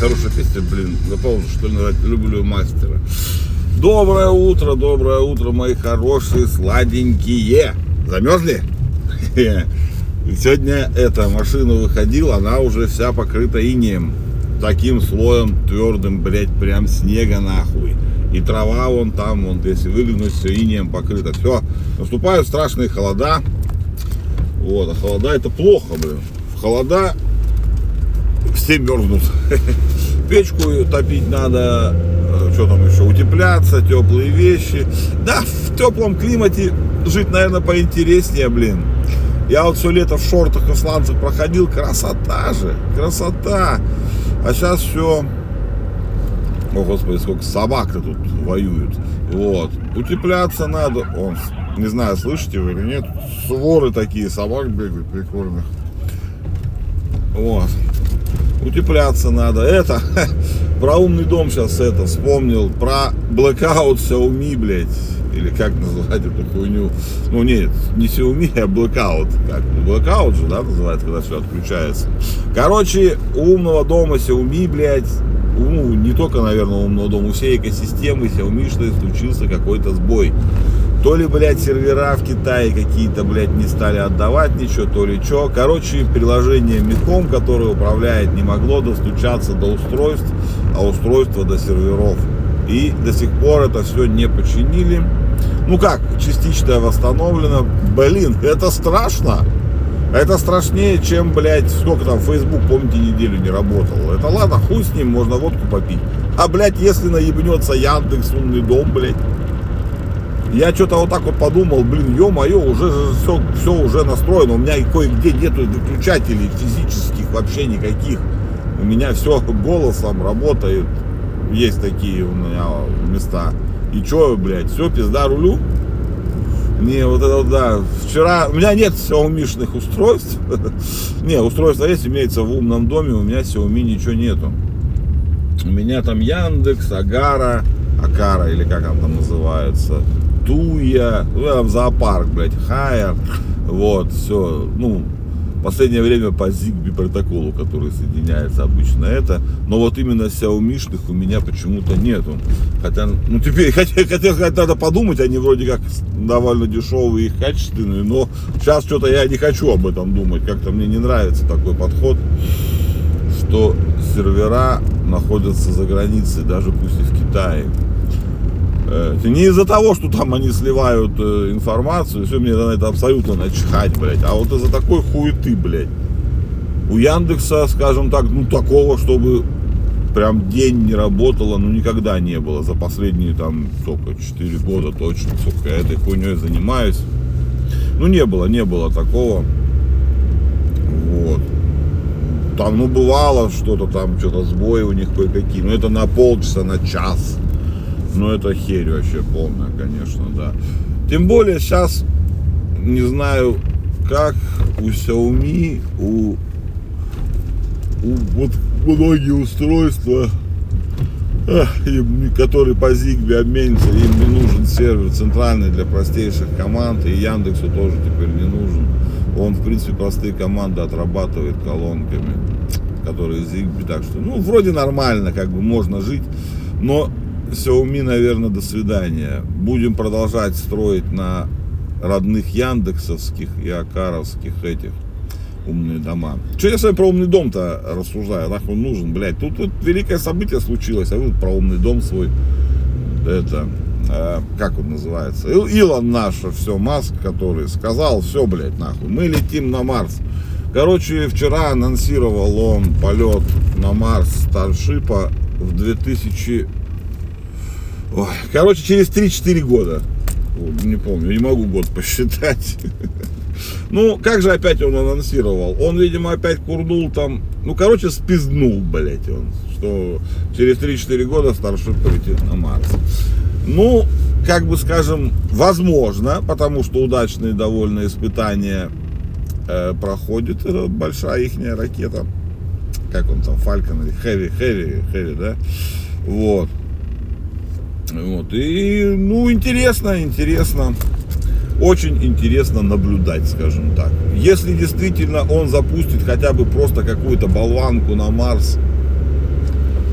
хорошая песня, блин, запомнил, что ли, «Люблю мастера». Доброе утро, доброе утро, мои хорошие, сладенькие. Замерзли? Сегодня эта машина выходила, она уже вся покрыта инеем. Таким слоем твердым, блядь, прям снега нахуй. И трава вон там, вон, если выглянуть, все инеем покрыто. Все, наступают страшные холода. Вот, а холода это плохо, блин. В холода все мерзнут. Печку топить надо, э, что там еще, утепляться, теплые вещи. Да, в теплом климате жить, наверное, поинтереснее, блин. Я вот все лето в шортах и сланцах проходил, красота же, красота. А сейчас все, о господи, сколько собак-то тут воюют. Вот, утепляться надо. Он, не знаю, слышите вы или нет, своры такие собак бегают прикольных. Вот, утепляться надо. Это, про умный дом сейчас это вспомнил, про blackout Xiaomi, блядь, или как называть эту хуйню. Ну нет, не Xiaomi, а blackout. Как? Blackout же, да, называется, когда все отключается. Короче, у умного дома Xiaomi, блядь, ну, не только, наверное, умного дома, у всей экосистемы Xiaomi что случился какой-то сбой. То ли, блядь, сервера в Китае какие-то, блядь, не стали отдавать ничего, то ли что. Короче, приложение Миком, которое управляет, не могло достучаться до устройств, а устройство до серверов. И до сих пор это все не починили. Ну как, частично восстановлено. Блин, это страшно. Это страшнее, чем, блядь, сколько там Facebook, помните, неделю не работал. Это ладно, хуй с ним, можно водку попить. А, блядь, если наебнется Яндекс, умный дом, блядь. Я что-то вот так вот подумал, блин, ё-моё, уже все, все уже настроено. У меня кое-где нету выключателей физических вообще никаких. У меня все голосом работает. Есть такие у меня места. И чё, блядь, все, пизда рулю. Не, вот это да. Вчера, у меня нет Xiaomi устройств. Не, устройство есть, имеется в умном доме, у меня Xiaomi ничего нету. У меня там Яндекс, Агара, Акара, или как он там называется, Туя, ну, там зоопарк, блядь, Хайер, вот, все, ну, последнее время по Zigbee протоколу, который соединяется обычно это, но вот именно Xiaomi у меня почему-то нету. Хотя, ну теперь, хотя, хотя, хотя надо подумать, они вроде как довольно дешевые и качественные, но сейчас что-то я не хочу об этом думать, как-то мне не нравится такой подход, что сервера находятся за границей, даже пусть и в Китае. Э, не из-за того, что там они сливают э, информацию, все, мне на это абсолютно начхать, блядь. А вот из-за такой хуеты, блядь. У Яндекса, скажем так, ну такого, чтобы прям день не работало, ну никогда не было. За последние там, сколько, 4 года точно, сколько я этой хуйней занимаюсь. Ну не было, не было такого. Вот. Там, ну бывало что-то там, что-то сбои у них кое-какие. Но это на полчаса, на час. Ну, это херь вообще полная, конечно, да. Тем более сейчас, не знаю, как у Xiaomi, у, у вот многие устройства, которые по Zigbee обменятся, им не нужен сервер центральный для простейших команд, и Яндексу тоже теперь не нужен. Он, в принципе, простые команды отрабатывает колонками, которые Zigbee, так что, ну, вроде нормально, как бы можно жить, но Xiaomi, наверное, до свидания. Будем продолжать строить на родных яндексовских и акаровских этих умные дома. Что я с вами про умный дом-то рассуждаю? Нахуй он нужен, блядь. Тут, тут великое событие случилось, а вы про умный дом свой, это, э, как он называется? Илон наш, все, Маск, который сказал, все, блядь, нахуй, мы летим на Марс. Короче, вчера анонсировал он полет на Марс Старшипа в 2000 Ой, короче, через 3-4 года. Не помню, не могу год посчитать. Ну, как же опять он анонсировал? Он, видимо, опять курнул там, ну, короче, спизднул, блядь, он, что через 3-4 года Старшип полетит на Марс. Ну, как бы скажем, возможно, потому что удачные довольно испытания э, проходит э, большая ихняя ракета. Как он там, Фалькон или Хэви, Хэви, Хэви, да? Вот. Вот. И, ну, интересно, интересно. Очень интересно наблюдать, скажем так. Если действительно он запустит хотя бы просто какую-то болванку на Марс,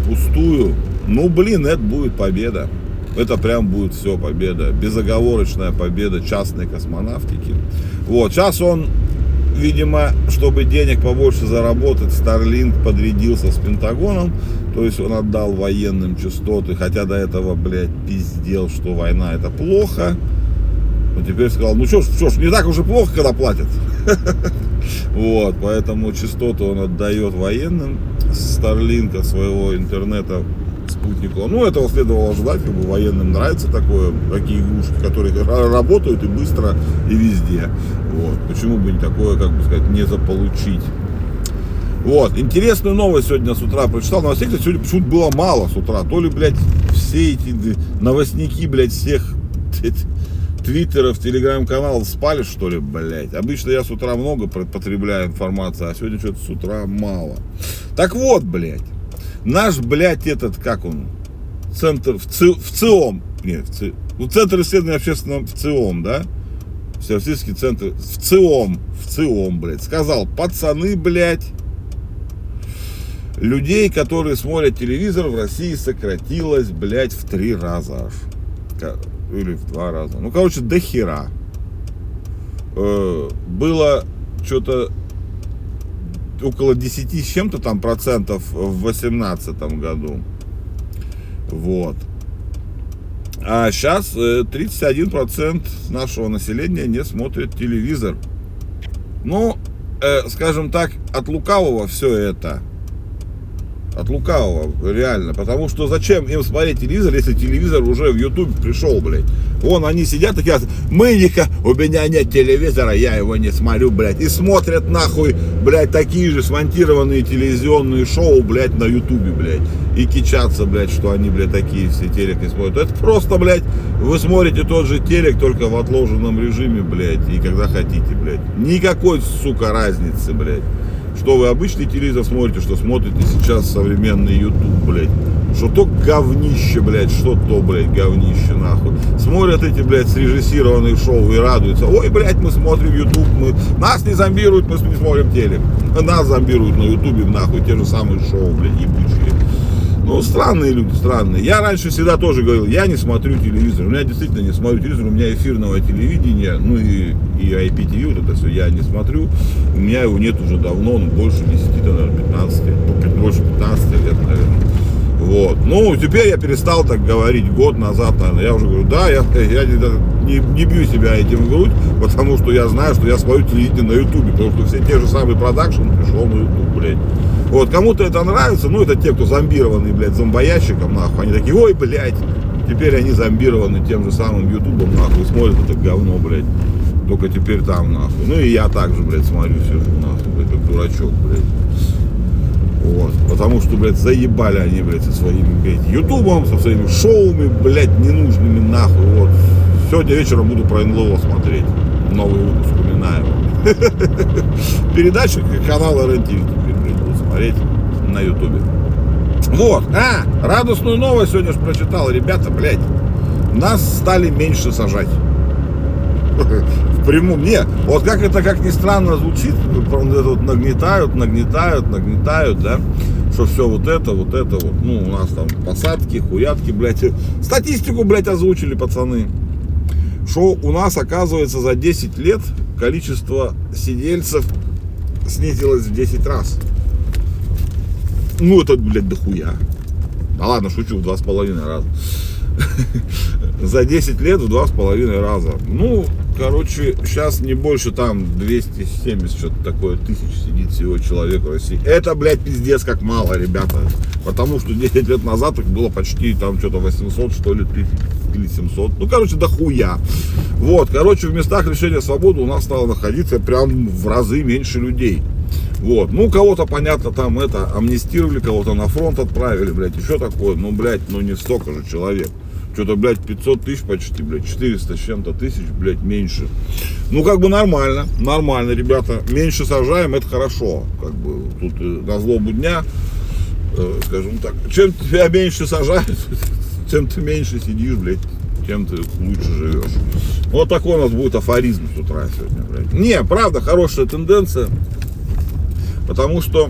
впустую, ну, блин, это будет победа. Это прям будет все победа. Безоговорочная победа частной космонавтики. Вот, сейчас он, видимо, чтобы денег побольше заработать, Starlink подрядился с Пентагоном. То есть он отдал военным частоты, хотя до этого, блядь, пиздел, что война это плохо. Но теперь сказал, ну что ж, что ж, не так уже плохо, когда платят. Вот, поэтому частоты он отдает военным Старлинка своего интернета спутнику. Ну, этого следовало ожидать, как бы военным нравится такое, такие игрушки, которые работают и быстро, и везде. Вот. Почему бы не такое, как бы сказать, не заполучить? Вот, интересную новость сегодня с утра прочитал. Новостей, кстати, сегодня почему-то было мало с утра. То ли, блядь, все эти новостники, блядь, всех твиттеров, телеграм-каналов спали, что ли, блядь. Обычно я с утра много потребляю информации, а сегодня что-то с утра мало. Так вот, блядь, наш, блядь, этот, как он, центр, в, ЦИ, в ЦИОМ, нет, в, ЦИ, ну, Центр исследования общественного, в ЦИОМ, да, Всероссийский центр, в ЦИОМ, в ЦИОМ, блядь, сказал, пацаны, блядь, людей, которые смотрят телевизор, в России сократилось, блядь, в три раза аж. Или в два раза. Ну, короче, до хера. Э, было что-то около 10 с чем-то там процентов в 2018 году. Вот. А сейчас 31 э, процент нашего населения не смотрит телевизор. Ну, э, скажем так, от лукавого все это от лукавого, реально. Потому что зачем им смотреть телевизор, если телевизор уже в YouTube пришел, блядь. Вон они сидят такие, Мыника, у меня нет телевизора, я его не смотрю, блядь. И смотрят нахуй, блядь, такие же смонтированные телевизионные шоу, блядь, на ютубе, блядь. И кичатся, блядь, что они, блядь, такие все телек не смотрят. Это просто, блядь, вы смотрите тот же телек, только в отложенном режиме, блядь, и когда хотите, блядь. Никакой, сука, разницы, блядь что вы обычный телевизор смотрите, что смотрите сейчас современный YouTube, блядь. Что то говнище, блядь, что то, блядь, говнище, нахуй. Смотрят эти, блядь, срежиссированные шоу и радуются. Ой, блядь, мы смотрим YouTube, мы... нас не зомбируют, мы смотрим телек. Нас зомбируют на YouTube, нахуй, те же самые шоу, блядь, ебучие. Ну, странные люди, странные. Я раньше всегда тоже говорил, я не смотрю телевизор. У меня действительно не смотрю телевизор, у меня эфирного телевидения, ну и, и IPTV, вот это все я не смотрю. У меня его нет уже давно, ну, больше 10, наверное, 15, ну, больше 15 лет, наверное. Вот. Ну, теперь я перестал так говорить год назад, наверное. Я уже говорю, да, я, я не, не, не бью себя этим в грудь, потому что я знаю, что я смотрю телевидение на Ютубе, потому что все те же самые продакшн пришел на Ютуб, блядь. Вот, кому-то это нравится, ну, это те, кто зомбированный, блядь, зомбоящиком, нахуй. Они такие, ой, блядь, теперь они зомбированы тем же самым ютубом, нахуй, смотрят это говно, блядь. Только теперь там, нахуй. Ну, и я также, блядь, смотрю, сижу, нахуй, блядь, как дурачок, блядь. Вот. Потому что, блядь, заебали они, блядь, со своими, блядь, ютубом, со своими шоуми, блядь, ненужными, нахуй, вот. Сегодня вечером буду про НЛО смотреть. Новый выпуск Минаева. Передача канала РЕН смотреть на ютубе. Вот, а, радостную новость сегодня же прочитал, ребята, блядь, нас стали меньше сажать. В прямом, не, вот как это, как ни странно звучит, это вот нагнетают, нагнетают, нагнетают, да, что все вот это, вот это, вот, ну, у нас там посадки, хуятки, блядь, статистику, блядь, озвучили пацаны, что у нас, оказывается, за 10 лет количество сидельцев снизилось в 10 раз. Ну, это, блядь, дохуя. Да ладно, шучу, в два с половиной раза. За 10 лет в два с половиной раза. Ну, короче, сейчас не больше там 270 что-то такое тысяч сидит всего человек в России. Это, блядь, пиздец как мало, ребята. Потому что 10 лет назад их было почти там что-то 800, что ли, или 700. Ну, короче, дохуя. Вот, короче, в местах лишения свободы у нас стало находиться прям в разы меньше людей. Вот. Ну, кого-то, понятно, там это, амнистировали, кого-то на фронт отправили, блядь, еще такое. Ну, блядь, ну не столько же человек. Что-то, блядь, 500 тысяч почти, блядь, 400 с чем-то тысяч, блядь, меньше. Ну, как бы нормально, нормально, ребята. Меньше сажаем, это хорошо. Как бы тут э, на злобу дня, э, скажем так, чем тебя меньше сажают, тем ты меньше сидишь, блядь, тем ты лучше живешь. Вот такой у нас будет афоризм с утра сегодня, блядь. Не, правда, хорошая тенденция. Потому что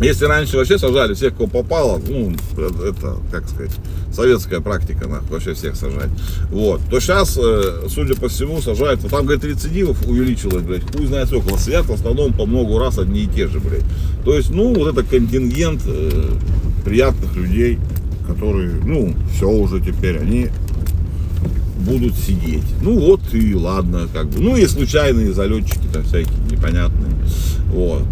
Если раньше вообще сажали всех, кого попало, ну, это, как сказать, советская практика, нахуй, вообще всех сажать. Вот. То сейчас, э, судя по всему, сажают, вот там, говорит, рецидивов увеличилось, блядь, хуй знает сколько. Сидят в основном по много раз одни и те же, блядь. То есть, ну, вот это контингент э, приятных людей, которые, ну, все уже теперь, они будут сидеть. Ну вот и ладно, как бы. Ну и случайные залетчики там всякие непонятные. Вот.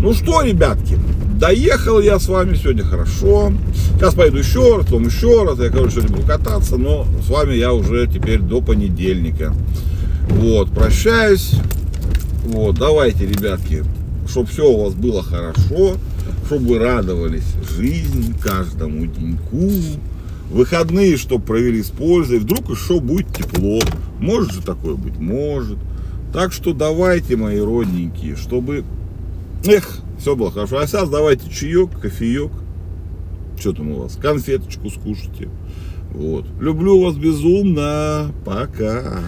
Ну что, ребятки, доехал я с вами сегодня хорошо. Сейчас поеду еще раз, потом еще раз. Я, короче, буду кататься, но с вами я уже теперь до понедельника. Вот, прощаюсь. Вот, давайте, ребятки, чтобы все у вас было хорошо, чтобы вы радовались жизни, каждому деньку. Выходные, чтобы провели с пользой. Вдруг еще будет тепло. Может же такое быть? Может. Так что давайте, мои родненькие, чтобы... Эх, все было хорошо. А сейчас давайте чаек, кофеек. Что там у вас? Конфеточку скушайте. Вот. Люблю вас безумно. Пока.